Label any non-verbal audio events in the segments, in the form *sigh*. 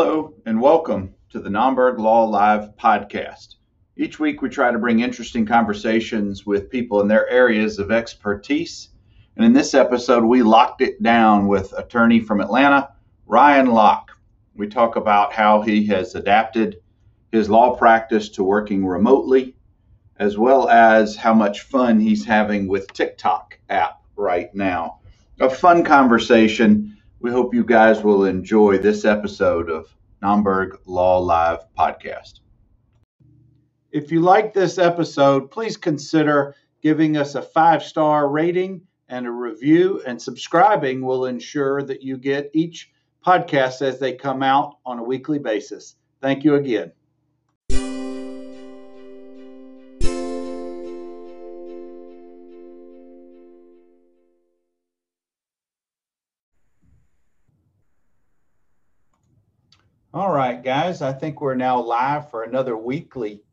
Hello, and welcome to the Nomberg Law Live podcast. Each week, we try to bring interesting conversations with people in their areas of expertise. And in this episode, we locked it down with attorney from Atlanta, Ryan Locke. We talk about how he has adapted his law practice to working remotely, as well as how much fun he's having with TikTok app right now. A fun conversation. We hope you guys will enjoy this episode of Nomberg Law Live podcast. If you like this episode, please consider giving us a five star rating and a review, and subscribing will ensure that you get each podcast as they come out on a weekly basis. Thank you again. All right, guys, I think we're now live for another weekly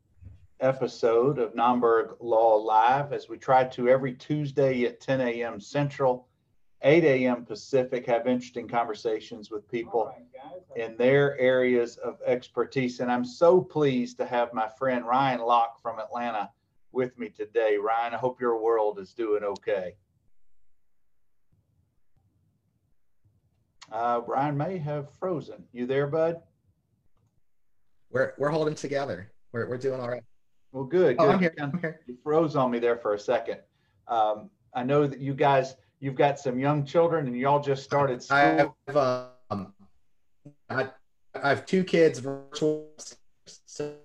episode of Nomberg Law Live as we try to every Tuesday at 10 a.m. Central, 8 a.m. Pacific, have interesting conversations with people in their areas of expertise. And I'm so pleased to have my friend Ryan Locke from Atlanta with me today. Ryan, I hope your world is doing okay. Uh, Ryan may have frozen. You there, bud? We're we're holding together. We're we're doing all right. Well, good. Oh, good. I'm here. I'm here. You froze on me there for a second. Um, I know that you guys, you've got some young children, and y'all just started school. I have um, I, I have two kids virtual. So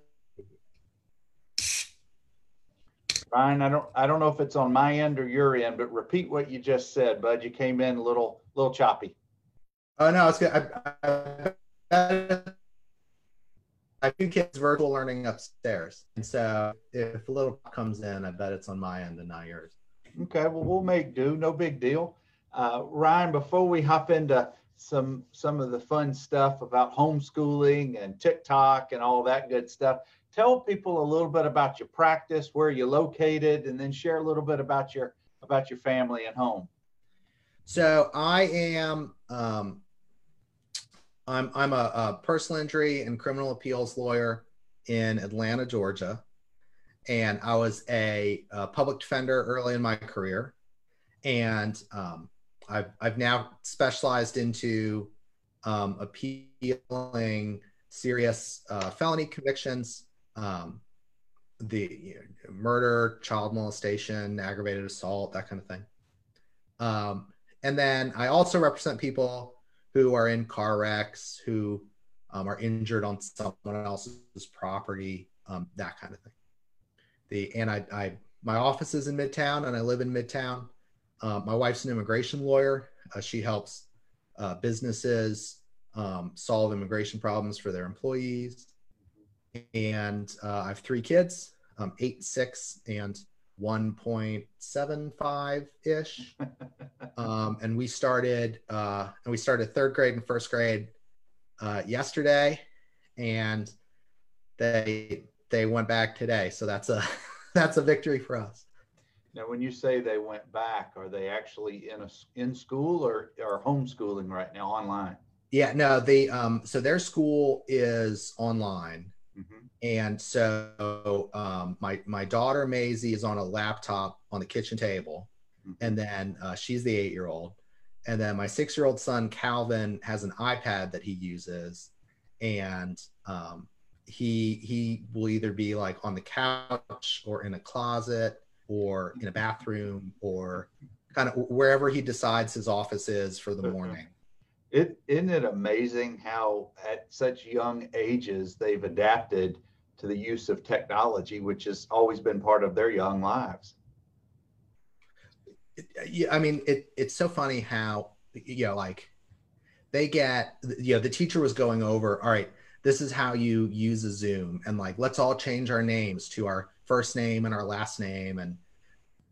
Ryan, I don't, I don't know if it's on my end or your end, but repeat what you just said, bud. You came in a little, little choppy. oh no, it's good. I, I, I, have two kids virtual learning upstairs, and so if a little comes in, I bet it's on my end and not yours. Okay, well, we'll make do. No big deal. Uh, Ryan, before we hop into some some of the fun stuff about homeschooling and TikTok and all that good stuff, tell people a little bit about your practice, where you're located, and then share a little bit about your about your family and home. So I am um, I'm I'm a, a personal injury and criminal appeals lawyer in Atlanta, Georgia, and I was a, a public defender early in my career, and um, I've I've now specialized into um, appealing serious uh, felony convictions, um, the you know, murder, child molestation, aggravated assault, that kind of thing. Um, and then I also represent people who are in car wrecks, who um, are injured on someone else's property, um, that kind of thing. The and I, I my office is in Midtown, and I live in Midtown. Uh, my wife's an immigration lawyer. Uh, she helps uh, businesses um, solve immigration problems for their employees. And uh, I have three kids, um, eight, six, and 1.75 ish. um, and we started, uh, and we started third grade and first grade uh, yesterday, and they they went back today. So that's a *laughs* that's a victory for us. Now, when you say they went back, are they actually in a in school or or homeschooling right now online? Yeah, no, the um, so their school is online, Mm-hmm. and so um, my my daughter Maisie is on a laptop on the kitchen table, Mhm. and then uh, she's the eight year old, and then my six year old son Calvin has an iPad that he uses, and um, he he will either be like on the couch or in a closet or in a bathroom or kind of wherever he decides his office is for the morning. It isn't it amazing how at such young ages they've adapted to the use of technology, which has always been part of their young lives. yeah, I mean, it, it's so funny how, you know, like they get, you know, the teacher was going over, all right, this is how you use a Zoom and like, let's all change our names to our first name and our last name and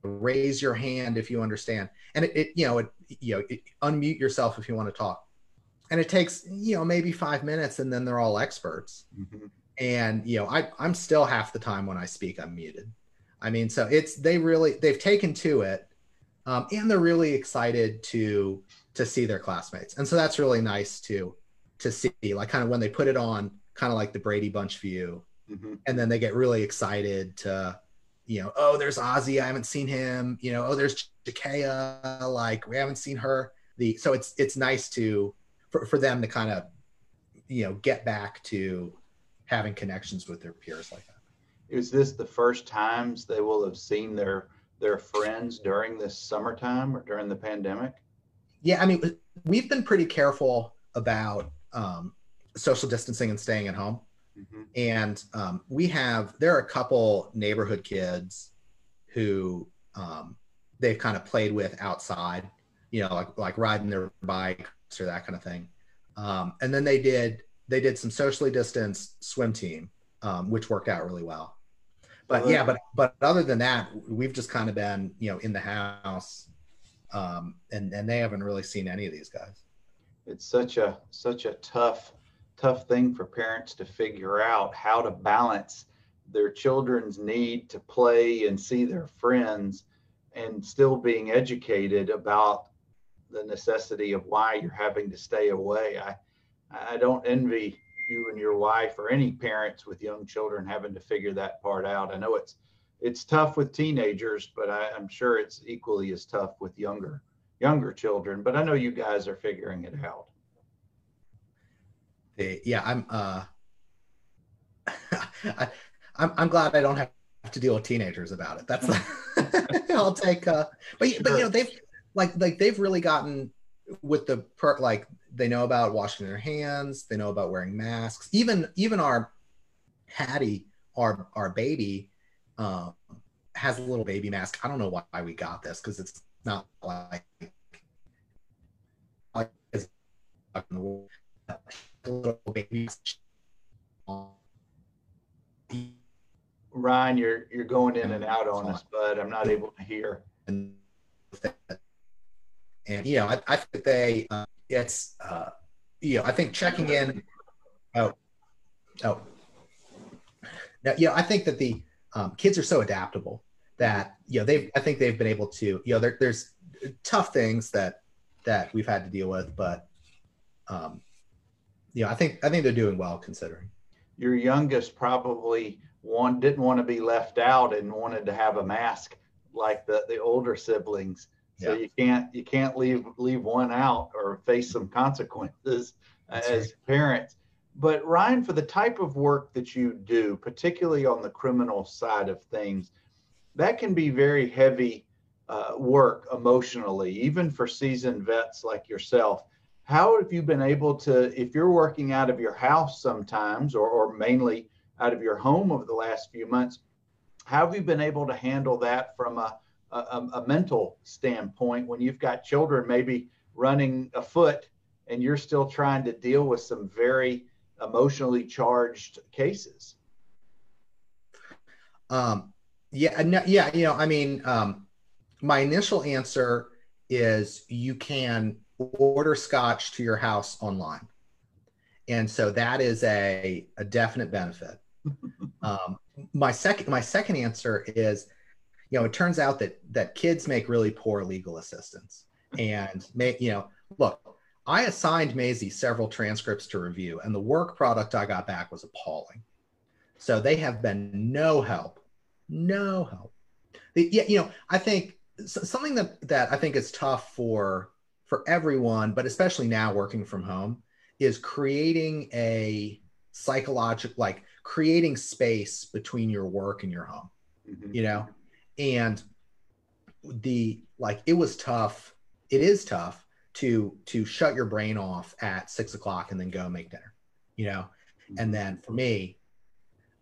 raise your hand if you understand. And it, it you know, it, you know, it, unmute yourself if you want to talk. And it takes, you know, maybe five minutes and then they're all experts. And, you know, I, I'm still half the time when I speak, I'm muted. I mean, so it's, they really, they've taken to it um, and they're really excited to to see their classmates and so that's really nice to to see like kind of when they put it on kind of like the Brady Bunch view mm-hmm. and then they get really excited to you know oh there's Ozzy I haven't seen him you know oh there's Jakaya like we haven't seen her the so it's it's nice to for, for them to kind of you know get back to having connections with their peers like that. Is this the first times they will have seen their their friends during this summertime or during the pandemic? Yeah i mean we've been pretty careful about um, social distancing and staying at home. Mm-hmm. and um, we have there are a couple neighborhood kids who um, they've kind of played with outside you know like like riding their bikes or that kind of thing um, and then they did they did some socially distanced swim team um, which worked out really well but yeah, but but other than that, we've just kind of been you know in the house, um, and and they haven't really seen any of these guys. It's such a such a tough tough thing for parents to figure out how to balance their children's need to play and see their friends and still being educated about the necessity of why you're having to stay away. I I don't envy you and your wife or any parents with young children having to figure that part out. I know it's it's tough with teenagers, but I, am sure it's equally as tough with younger younger children. But I know you guys are figuring it out. Yeah, I'm. Uh, *laughs* I, I'm I'm glad I don't have to deal with teenagers about it. That's *laughs* I'll take. Uh, but sure. but you know they've like like they've really gotten with the per, like they know about washing their hands they know about wearing masks. Even even our hattie our our baby um, has a little baby mask. I don't know why we got this because it's not like, like a little baby Ryan, you're you're going in and out on us, but I'm not able to hear. And, and you know, I, I think they uh, it's uh, you know I think checking in. Oh, oh. Now, you know, I think that the um, kids are so adaptable that you know they I think they've been able to you know there, there's tough things that that we've had to deal with, but um, you know I think I think they're doing well considering. Your youngest probably one didn't want to be left out and wanted to have a mask like the the older siblings so yeah. you can't you can't leave leave one out or face some consequences That's as right. parents. But Ryan, for the type of work that you do, particularly on the criminal side of things, that can be very heavy uh, work emotionally, even for seasoned vets like yourself. How have you been able to, if you're working out of your house sometimes, or, or mainly out of your home over the last few months, how have you been able to handle that from a a, a, mental standpoint when you've got children maybe running afoot and you're still trying to deal with some very emotionally charged cases. Um, yeah yeah you know i mean um, my initial answer is you can order scotch to your house online. And so that is a, a definite benefit. *laughs* Um, my second my second answer is you know, it turns out that that kids make really poor legal assistants. And make you know, look, I assigned Maisie several transcripts to review, and the work product I got back was appalling. So they have been no help, no help. The, yeah, you know, I think something that that I think is tough for for everyone, but especially now working from home, is creating a psychological like creating space between your work and your home. Mm-hmm. You know, and the like it was tough it is tough to to shut your brain off at six o'clock and then go make dinner you know? And then for me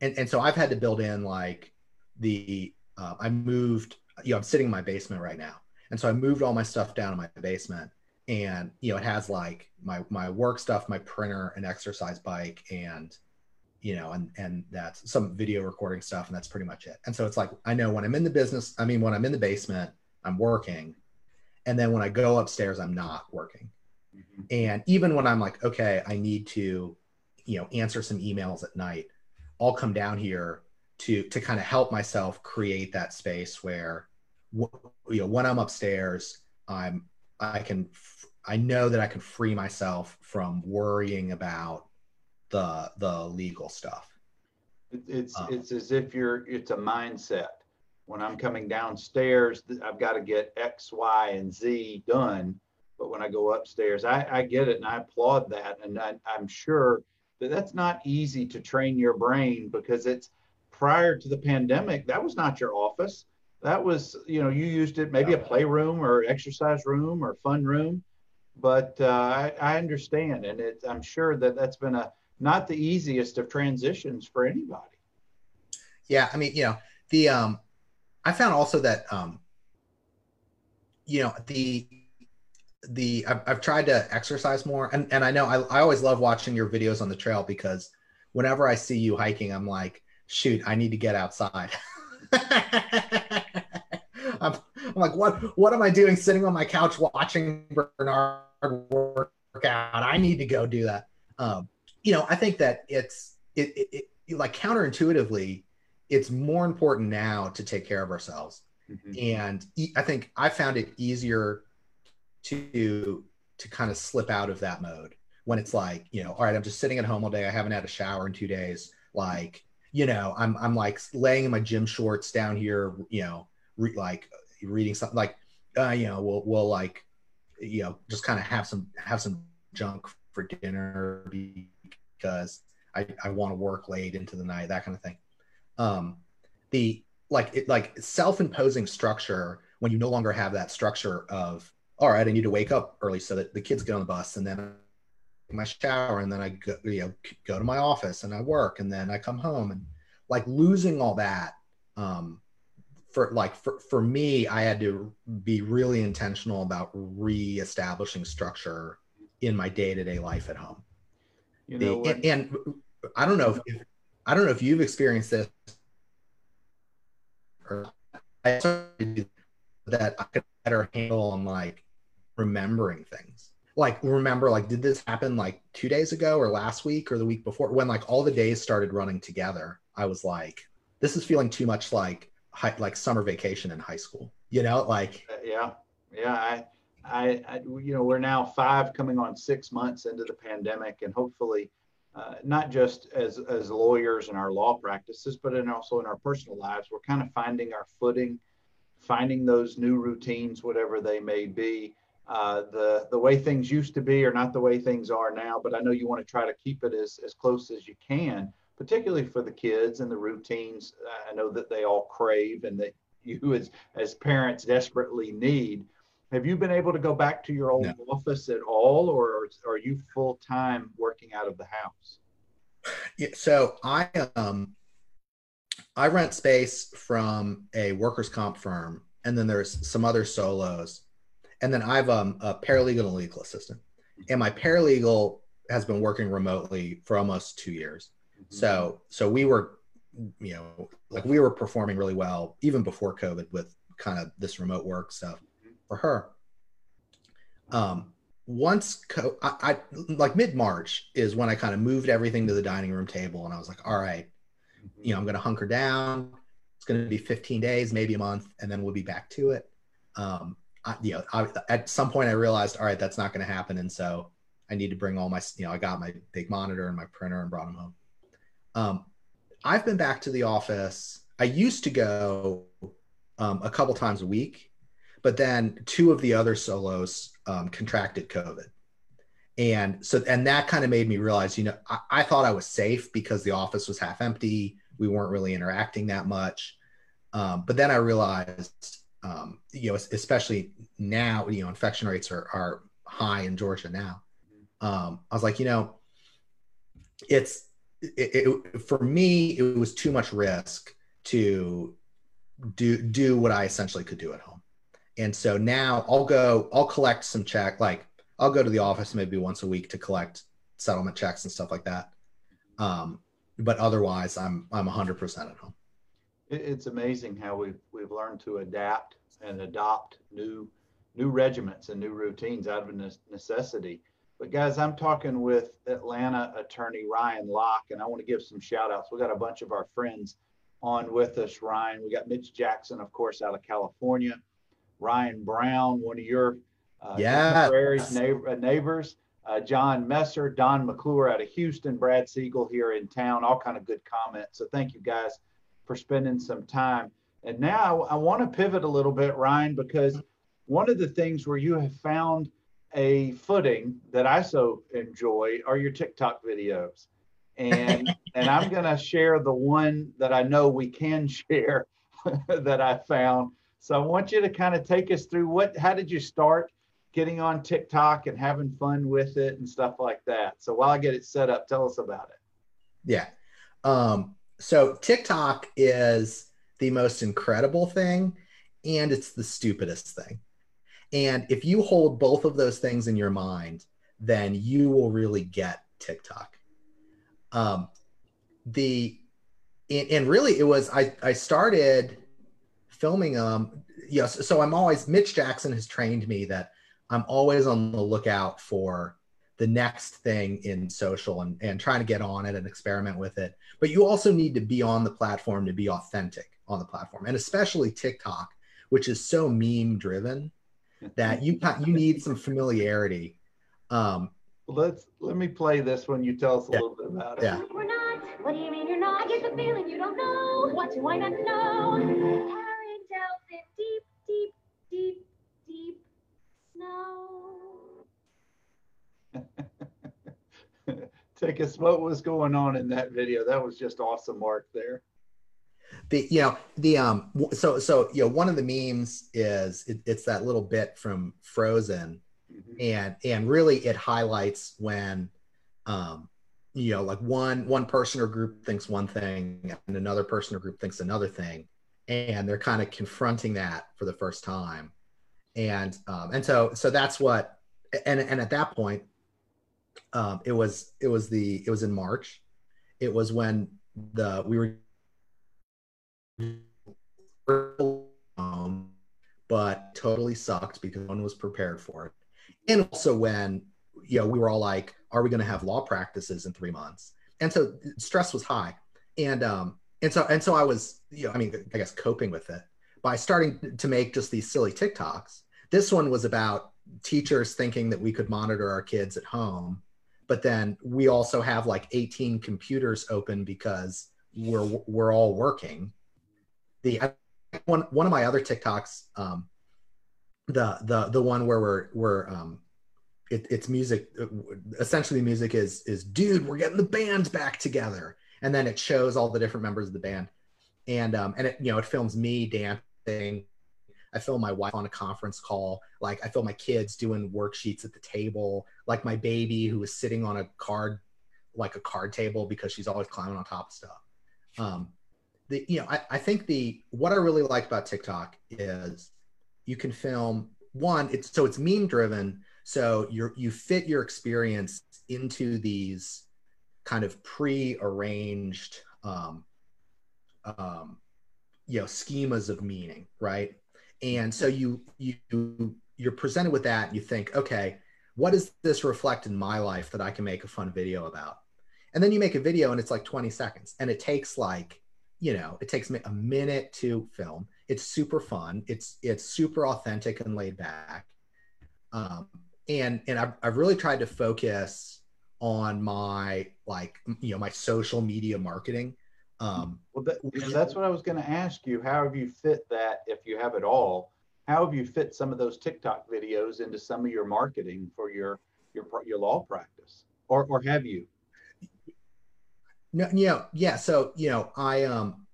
and, and so i've had to build in like the uh, i moved you know i'm sitting in my basement right now. And so i moved all my stuff down in my basement and you know it has like my my work stuff my printer an exercise bike and you know, and and that's some video recording stuff, and that's pretty much it. And so it's like I know when I'm in the business, I mean, when I'm in the basement, I'm working, and then when I go upstairs, I'm not working. Mm-hmm. And even when I'm like, okay, I need to, you know, answer some emails at night, I'll come down here to to kind of help myself create that space where, you know, when I'm upstairs, I'm I can I know that I can free myself from worrying about the the legal stuff. It's um, it's as if you're it's a mindset. When I'm coming downstairs, I've got to get X, Y, and Z done. But when I go upstairs, I, I get it and I applaud that. And I, I'm sure that that's not easy to train your brain because it's prior to the pandemic, that was not your office. That was, you know, you used it maybe a playroom or exercise room or fun room. But uh, I, I understand, and it, I'm sure that that's been a not the easiest of transitions for anybody. Yeah, I mean, you know, the um, I found also that um, you know, the the I've, I've tried to exercise more, and and I know I I always love watching your videos on the trail because whenever I see you hiking, I'm like, shoot, I need to get outside. *laughs* I'm, I'm, like, what what am I doing sitting on my couch watching Bernard work out? I need to go do that. Um, you know, I think that it's it, it, it, like counterintuitively, it's more important now to take care of ourselves. Mm-hmm. And I think I found it easier to to kind of slip out of that mode when it's like, you know, all right, I'm just sitting at home all day. I haven't had a shower in two days. Like, you know, I'm I'm like laying in my gym shorts down here, you know, re- like reading something like, uh, you know, we'll we'll like, you know, just kind of have some have some junk for dinner because I, I want to work late into the night, that kind of thing. Um, the like it like self-imposing structure when you no longer have that structure of all right, I need to wake up early so that the kids get on the bus and then my shower and then I go, you know, go to my office and I work and then I come home and like losing all that. Um, for like for, for me, I had to be really intentional about reestablishing structure in my day-to-day life at home. You know, the, and, and, I don't know if, I don't know if you've experienced this or I that I could better handle on like remembering things. Like remember, like did this happen like two days ago or last week or the week before? When like all the days started running together, I was like, this is feeling too much like high, like summer vacation in high school. You know, like uh, yeah, yeah. I, I, I, you know, we're now five coming on six months into the pandemic, and hopefully, uh, not just as as lawyers in our law practices, but in also in our personal lives, we're kind of finding our footing, finding those new routines, whatever they may be. Uh, the the way things used to be are not the way things are now, but I know you want to try to keep it as as close as you can, particularly for the kids and the routines. I know that they all crave and that *laughs* you as as parents desperately need. Have you been able to go back to your old no. office at all, or are you full time working out of the house? Yeah, so I um I rent space from a workers' comp firm, and then there's some other solos, and then I've um, a paralegal and legal assistant, and my paralegal has been working remotely for almost two years. Mm-hmm. So so we were, you know, like we were performing really well even before COVID with kind of this remote work stuff for her. Um, once co- I, I like mid March is when I kind of moved everything to the dining room table, and I was like, all right, you know, I'm going to hunker down. It's going to be 15 days, maybe a month, and then we'll be back to it. Um, I, you know, I, at some point I realized, all right, that's not going to happen, and so I need to bring all my, you know, I got my big monitor and my printer and brought them home. Um, I've been back to the office. I used to go um, a couple times a week but then two of the other solos um, contracted COVID. And so, and that kind of made me realize, you know, I, I, thought I was safe because the office was half empty. We weren't really interacting that much. Um, but then I realized, um, you know, especially now, you know, infection rates are, are high in Georgia now. Um, I was like, you know, it's, it, it, for me, it was too much risk to do, do what I essentially could do at home and so now I'll go, I'll collect some check, like I'll go to the office maybe once a week to collect settlement checks and stuff like that. Um, but otherwise, I'm I'm 100% at home. It's amazing how we've we've learned to adapt and adopt new new regiments and new routines out of necessity. But guys, I'm talking with Atlanta attorney Ryan Locke, and I want to give some shout outs. We got a bunch of our friends on with us, Ryan. We got Mitch Jackson, of course, out of California. Ryan Brown, one of your uh, yeah, neighbor, uh, neighbors. Uh, John Messer, Don McClure out of Houston, Brad Siegel here in town, all kind of good comments. So thank you guys for spending some time. And now I, I want to pivot a little bit, Ryan, because one of the things where you have found a footing that I so enjoy are your TikTok videos. And *laughs* and I'm going to share the one that I know we can *laughs* share *laughs* that I found. So I want you to kind of take us through what how did you start getting on TikTok and having fun with it and stuff like that. So while I get it set up, tell us about it. Yeah. Um, so TikTok is the most incredible thing and it's the stupidest thing. And if you hold both of those things in your mind, then you will really get TikTok. Um, the and, and really it was I I started filming um yes so I'm always Mitch Jackson has trained me that I'm always on the lookout for the next thing in social and, and trying to get on it and experiment with it. But you also need to be on the platform to be authentic on the platform, and especially TikTok, which is so meme driven that you you need some familiarity. Um, Let's let me play this when you tell us a yeah. little bit about it. Yeah. We're not. What do you mean you're not? I get the feeling you don't know. What do I not know? Carried out in deep, deep, deep, deep snow. *laughs* Take us. What was going on in that video? That was just awesome, Mark. There the you know the um so so you know one of the memes is it, it's that little bit from frozen mm-hmm. and and really it highlights when um you know like one one person or group thinks one thing and another person or group thinks another thing and they're kind of confronting that for the first time and um and so so that's what and and at that point um it was it was the it was in march it was when the we were um, but totally sucked because no one was prepared for it. And also when you know we were all like, "Are we going to have law practices in three months?" And so stress was high, and um, and so and so I was, you know, I mean, I guess coping with it by starting to make just these silly TikToks. This one was about teachers thinking that we could monitor our kids at home, but then we also have like 18 computers open because we're we're all working the one one of my other TikToks, um, the the the one where we're we're um, it, it's music. Essentially, music is is dude, we're getting the band back together, and then it shows all the different members of the band, and um, and it you know it films me dancing. I film my wife on a conference call. Like I film my kids doing worksheets at the table. Like my baby who is sitting on a card, like a card table because she's always climbing on top of stuff. Um, the you know I, I think the what I really like about TikTok is you can film one it's so it's meme driven so you're you fit your experience into these kind of pre-arranged um, um, you know schemas of meaning right? And so you you you're presented with that and you think okay what does this reflect in my life that i can make a fun video about? And then you make a video and it's like 20 seconds and it takes like you know it takes me a minute to film. It's super fun. It's it's super authentic and laid back. Um, and and I've, I've really tried to focus on my like you know my social media marketing um, well that, that's what i was going to ask you how have you fit that if you have it all how have you fit some of those tiktok videos into some of your marketing for your your your law practice or or have you no, yeah, yeah. So you know, I um,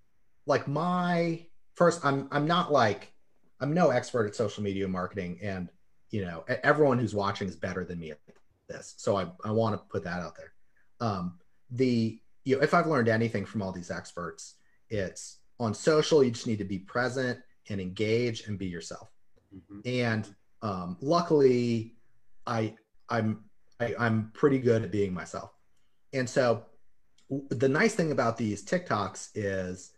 like my first. I'm I'm not like I'm no expert at social media marketing, and you know, everyone who's watching is better than me at this. So I I want to put that out there. Um, the you know, if I've learned anything from all these experts, it's on social. You just need to be present and engage and be yourself. Mm-hmm. And um, luckily, I I'm I, I'm pretty good at being myself. And so the nice thing about these TikToks is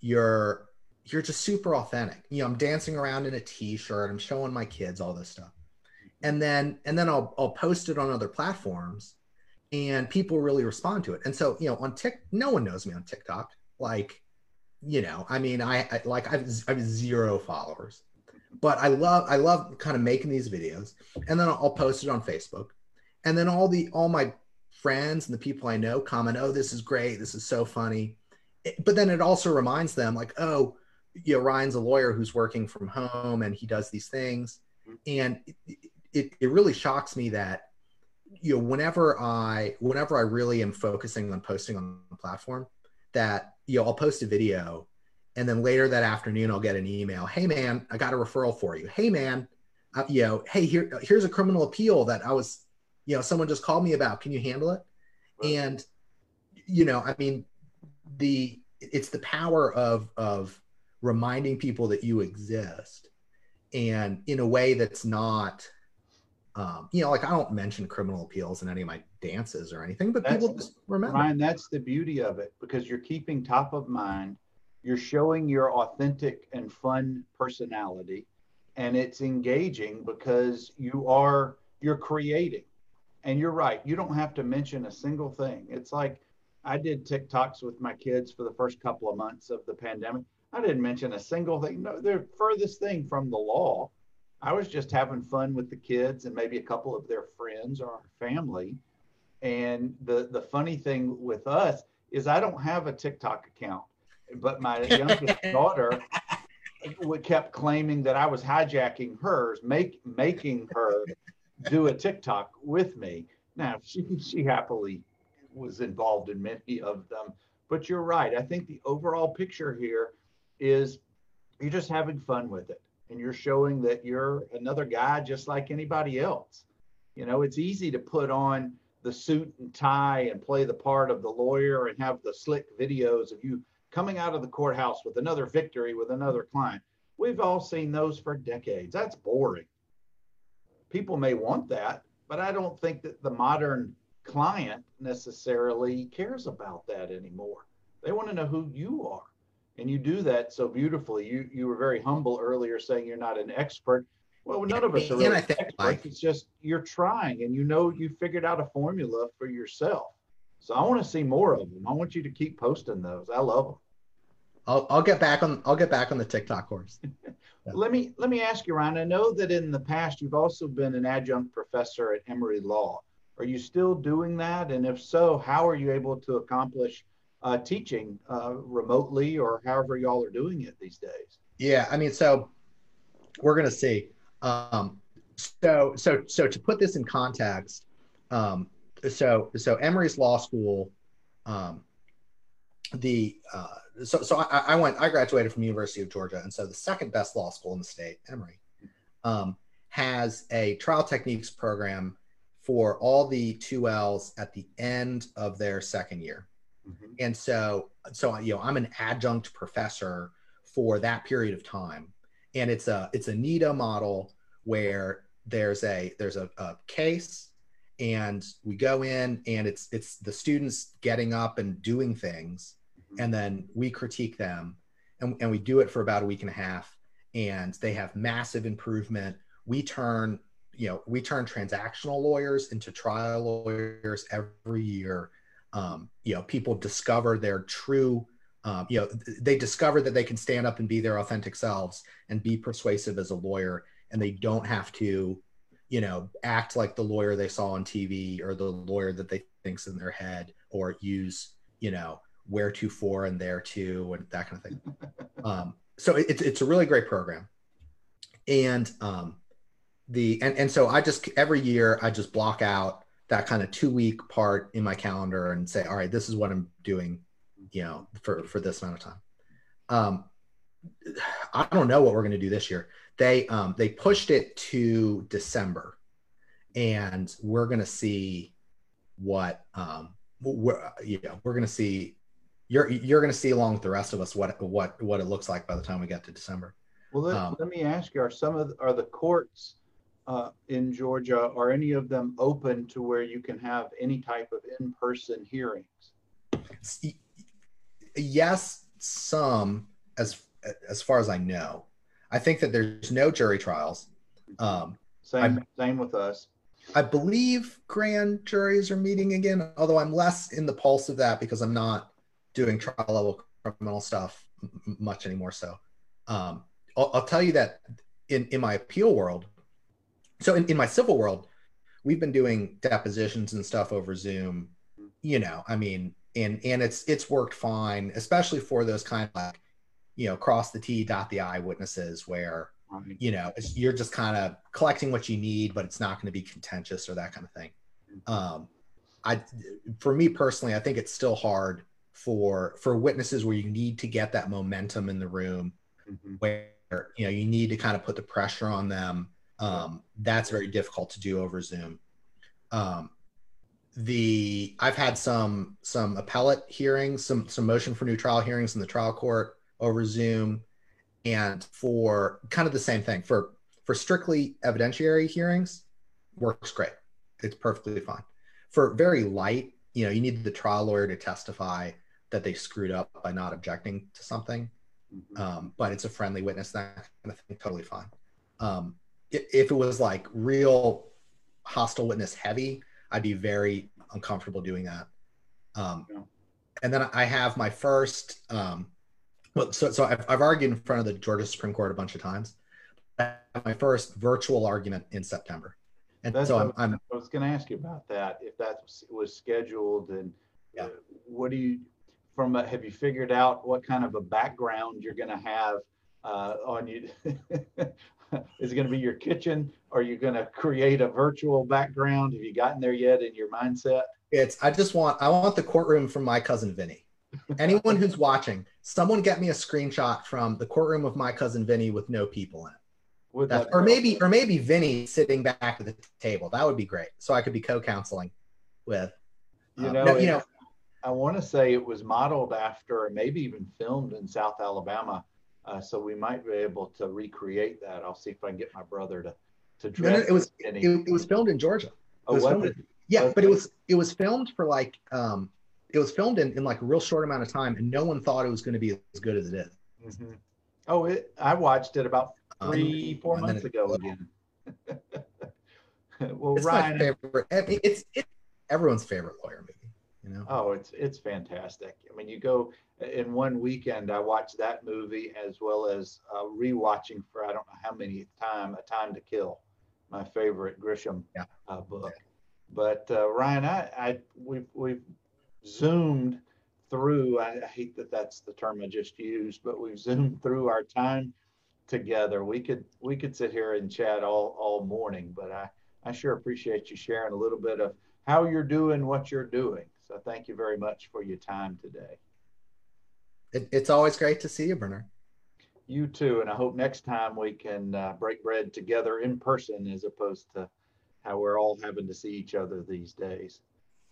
you're you're just super authentic. You know, I'm dancing around in a t-shirt, I'm showing my kids all this stuff. And then and then I'll I'll post it on other platforms and people really respond to it. And so, you know, on Tik no one knows me on TikTok. Like, you know, I mean, I, I like I've I've zero followers. but I love I love kind of making these videos, and then I'll post it on Facebook, and then all the all my friends and the people I know comment, "Oh, this is great! This is so funny," but then it also reminds them, like, "Oh, you know, Ryan's a lawyer who's working from home, and he does these things," mm-hmm. and it, it, it really shocks me that you know whenever I whenever I really am focusing on posting on the platform, that you know I'll post a video and then later that afternoon i'll get an email hey man i got a referral for you. Hey man uh, you know hey here here's a criminal appeal that i was you know someone just called me about. Can you handle it? Right. and you know i mean the it's the power of of reminding people that you exist and in a way that's not um, you know, like I don't mention criminal appeals in any of my dances or anything, but that's, people just remember. Ryan, that's the beauty of it because you're keeping top of mind you're showing your authentic and fun personality and it's engaging because you are you're creating. And you're right you don't have to mention a single thing. It's like i did tiktoks with my kids for the first couple of months of the pandemic. I didn't mention a single thing. No the furthest thing from the law i was just having fun with the kids and maybe a couple of their friends or our family and the the funny thing with us is i don't have a tiktok account but my *laughs* youngest daughter would kept claiming that I was hijacking hers, make, making her do a TikTok with me. Now *laughs* she she happily was involved in many of them, but you're right. I think the overall picture here is you're just having fun with it, and you're showing that you're another guy just like anybody else. You know, it's easy to put on the suit and tie and play the part of the lawyer and have the slick videos of you coming out of the courthouse with another victory with another client. We've all seen those for decades. That's boring. People may want that, but I don't think that the modern client necessarily cares about that anymore. They want to know who you are. And you do that so beautifully. You you were very humble earlier saying you're not an expert. Well, none of us are really experts. Like, it's just you're trying and you know you figured out a formula for yourself. So I want to see more of them. I want you to keep posting those. I love them. I'll, I'll get back on I'll get back on the TikTok course. Yeah. *laughs* let me let me ask you, Ryan. I know that in the past you've also been an adjunct professor at Emory Law. Are you still doing that? And if so, how are you able to accomplish uh, teaching uh, remotely or however y'all are doing it these days? Yeah, I mean, so we're gonna see. Um, so so so to put this in context, um, so so Emory's Law School, um, the uh, so so I, I, went I graduated from University of Georgia, and so the second best law school in the state, Emory, um, has a trial techniques program for all the two L's at the end of their second year, mm-hmm. and so so you know I'm an adjunct professor for that period of time, and it's a it's a NITA model where there's a there's a, a case and we go in and it's it's the students getting up and doing things and then we critique them and, and we do it for about a week and a half and they have massive improvement. We turn you know we turn transactional lawyers into trial lawyers every year um, you know people discover their true um, you know they discover that they can stand up and be their authentic selves and be persuasive as a lawyer and they don't have to you know act like the lawyer they saw on tv or the lawyer that they thinks in their head or use you know where to for and there to and that kind of thing. *laughs* um, so it's it's a really great program, and um, the and and so I just every year I just block out that kind of two week part in my calendar and say, all right, this is what I'm doing, you know, for for this amount of time. Um, I don't know what we're going to do this year. They um, they pushed it to December, and we're going to see what um, we're you know we're going to see you're you're going to see along with the rest of us what what what it looks like by the time we get to December. Well, let, um, let me ask you: Are some of the, are the courts uh, in Georgia are any of them open to where you can have any type of in-person hearings? Yes, some as as far as I know. I think that there's no jury trials. Um, same I, same with us. I believe grand juries are meeting again, although I'm less in the pulse of that because I'm not doing trial level criminal stuff much anymore. So um, I'll, I'll, tell you that in in my appeal world, so in, in my civil world, we've been doing depositions and stuff over Zoom. You know, I mean, and and it's it's worked fine, especially for those kind of like, you know, cross the T, dot the I witnesses where you know it's, you're just kind of collecting what you need, but it's not going to be contentious or that kind of thing. Um, I, for me personally, I think it's still hard for for witnesses where you need to get that momentum in the room Mhm. where you know you need to kind of put the pressure on them um, that's very difficult to do over zoom. Um, the i've had some some appellate hearings some some motion for new trial hearings in the trial court over zoom and for kind of the same thing. For for strictly evidentiary hearings works great. It's perfectly fine. For very light you know you need the trial lawyer to testify that they screwed up by not objecting to something. Mhm. um, but it's a friendly witness that kind of thing totally fine. Um, if it was like real hostile witness heavy i'd be very uncomfortable doing that um, Yeah. and then i have my first um, well so, so I've, I've argued in front of the georgia supreme court a bunch of times my first virtual argument in september and That's so I'm, I'm I was going to ask you about that. If that was- scheduled, and Yeah. uh, what do you from? A, have you figured out what kind of a background you're going to have uh, on you? *laughs* *laughs* Is it going to be your kitchen? Are you going to create a virtual background? Have you gotten there yet in your mindset? It's I just want I want the courtroom from my cousin Vinny. Anyone who's watching, someone get me a screenshot from the courtroom of my cousin Vinny with no people in it. Would that or maybe or maybe Vinny sitting back at the table. That would be great. So I could be co-counseling with. you um, know, no, you know, I want to say it was modeled after, or maybe even filmed in South Alabama. Uh, so we might be able to recreate that. I'll see if I can get my brother to to No, no, dress. it was- it, it was filmed in Georgia. oh, was it? Yeah, but it was it was filmed for like um it was filmed in, in like a real short amount of time and no one thought it was going to be as good as it is. Mhm. Oh, it. I watched it about Um, three, four and then months it- ago again. *laughs* well, It's Ryan, my favorite. I mean, it's it's everyone's favorite lawyer movie. You know. oh, it's it's fantastic. I mean, you go in one weekend. I watched that movie as well as uh, rewatching for I don't know how many time, A Time to Kill, my favorite Grisham Yeah. uh, book. But uh, Ryan, I, I we've we've zoomed through. I, I hate that that's the term I just used, but we've zoomed through our time together. We could we could sit here and chat all all morning, but I I sure appreciate you sharing a little bit of how you're doing what you're doing. So thank you very much for your time today. It, it's always great to see you, Bernard. You too, and I hope next time we can uh, break bread together in person as opposed to how we're all having to see each other these days.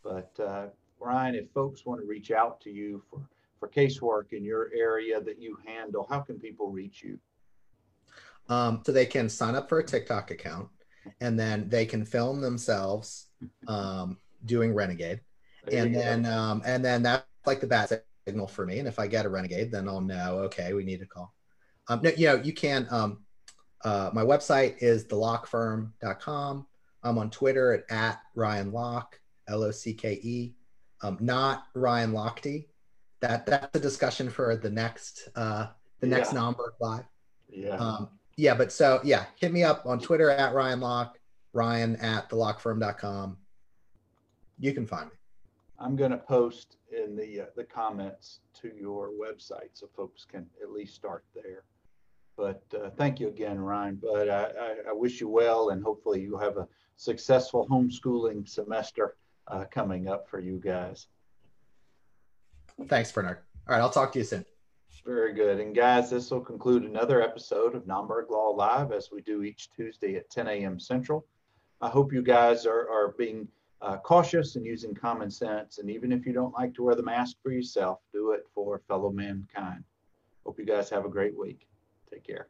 But uh, Ryan, if folks want to reach out to you for for casework in your area that you handle, how can people reach you? Um, so they can sign up for a TikTok account, and then they can film themselves *laughs* um, doing Renegade, and then um, and then that's like the bat signal for me. And if I get a Renegade, then I'll know. Okay, we need to call. Um, no, you know, you can. Um, uh, my website is thelockfirm.com. I'm on Twitter at, at Ryan Locke, L O C K E, um, not Ryan Lochte. That that's a discussion for the next uh, the next Yeah. Nomberg live. yeah. Um, yeah, but so yeah, hit me up on Twitter at Ryan Locke, Ryan at thelockfirm.com. You can find me. I'm going to post in the uh, the comments to your website so folks can at least start there. But uh, thank you again, Ryan. But I, I, I wish you well, and hopefully you have a successful homeschooling semester uh, coming up for you guys. Thanks, Bernard. All right, I'll talk to you soon. Very good. And guys, this will conclude another episode of Nomberg Law Live as we do each Tuesday at 10 a.m. Central. I hope you guys are, are being uh, cautious and using common sense. And even if you don't like to wear the mask for yourself, do it for fellow mankind. Hope you guys have a great week. Take care.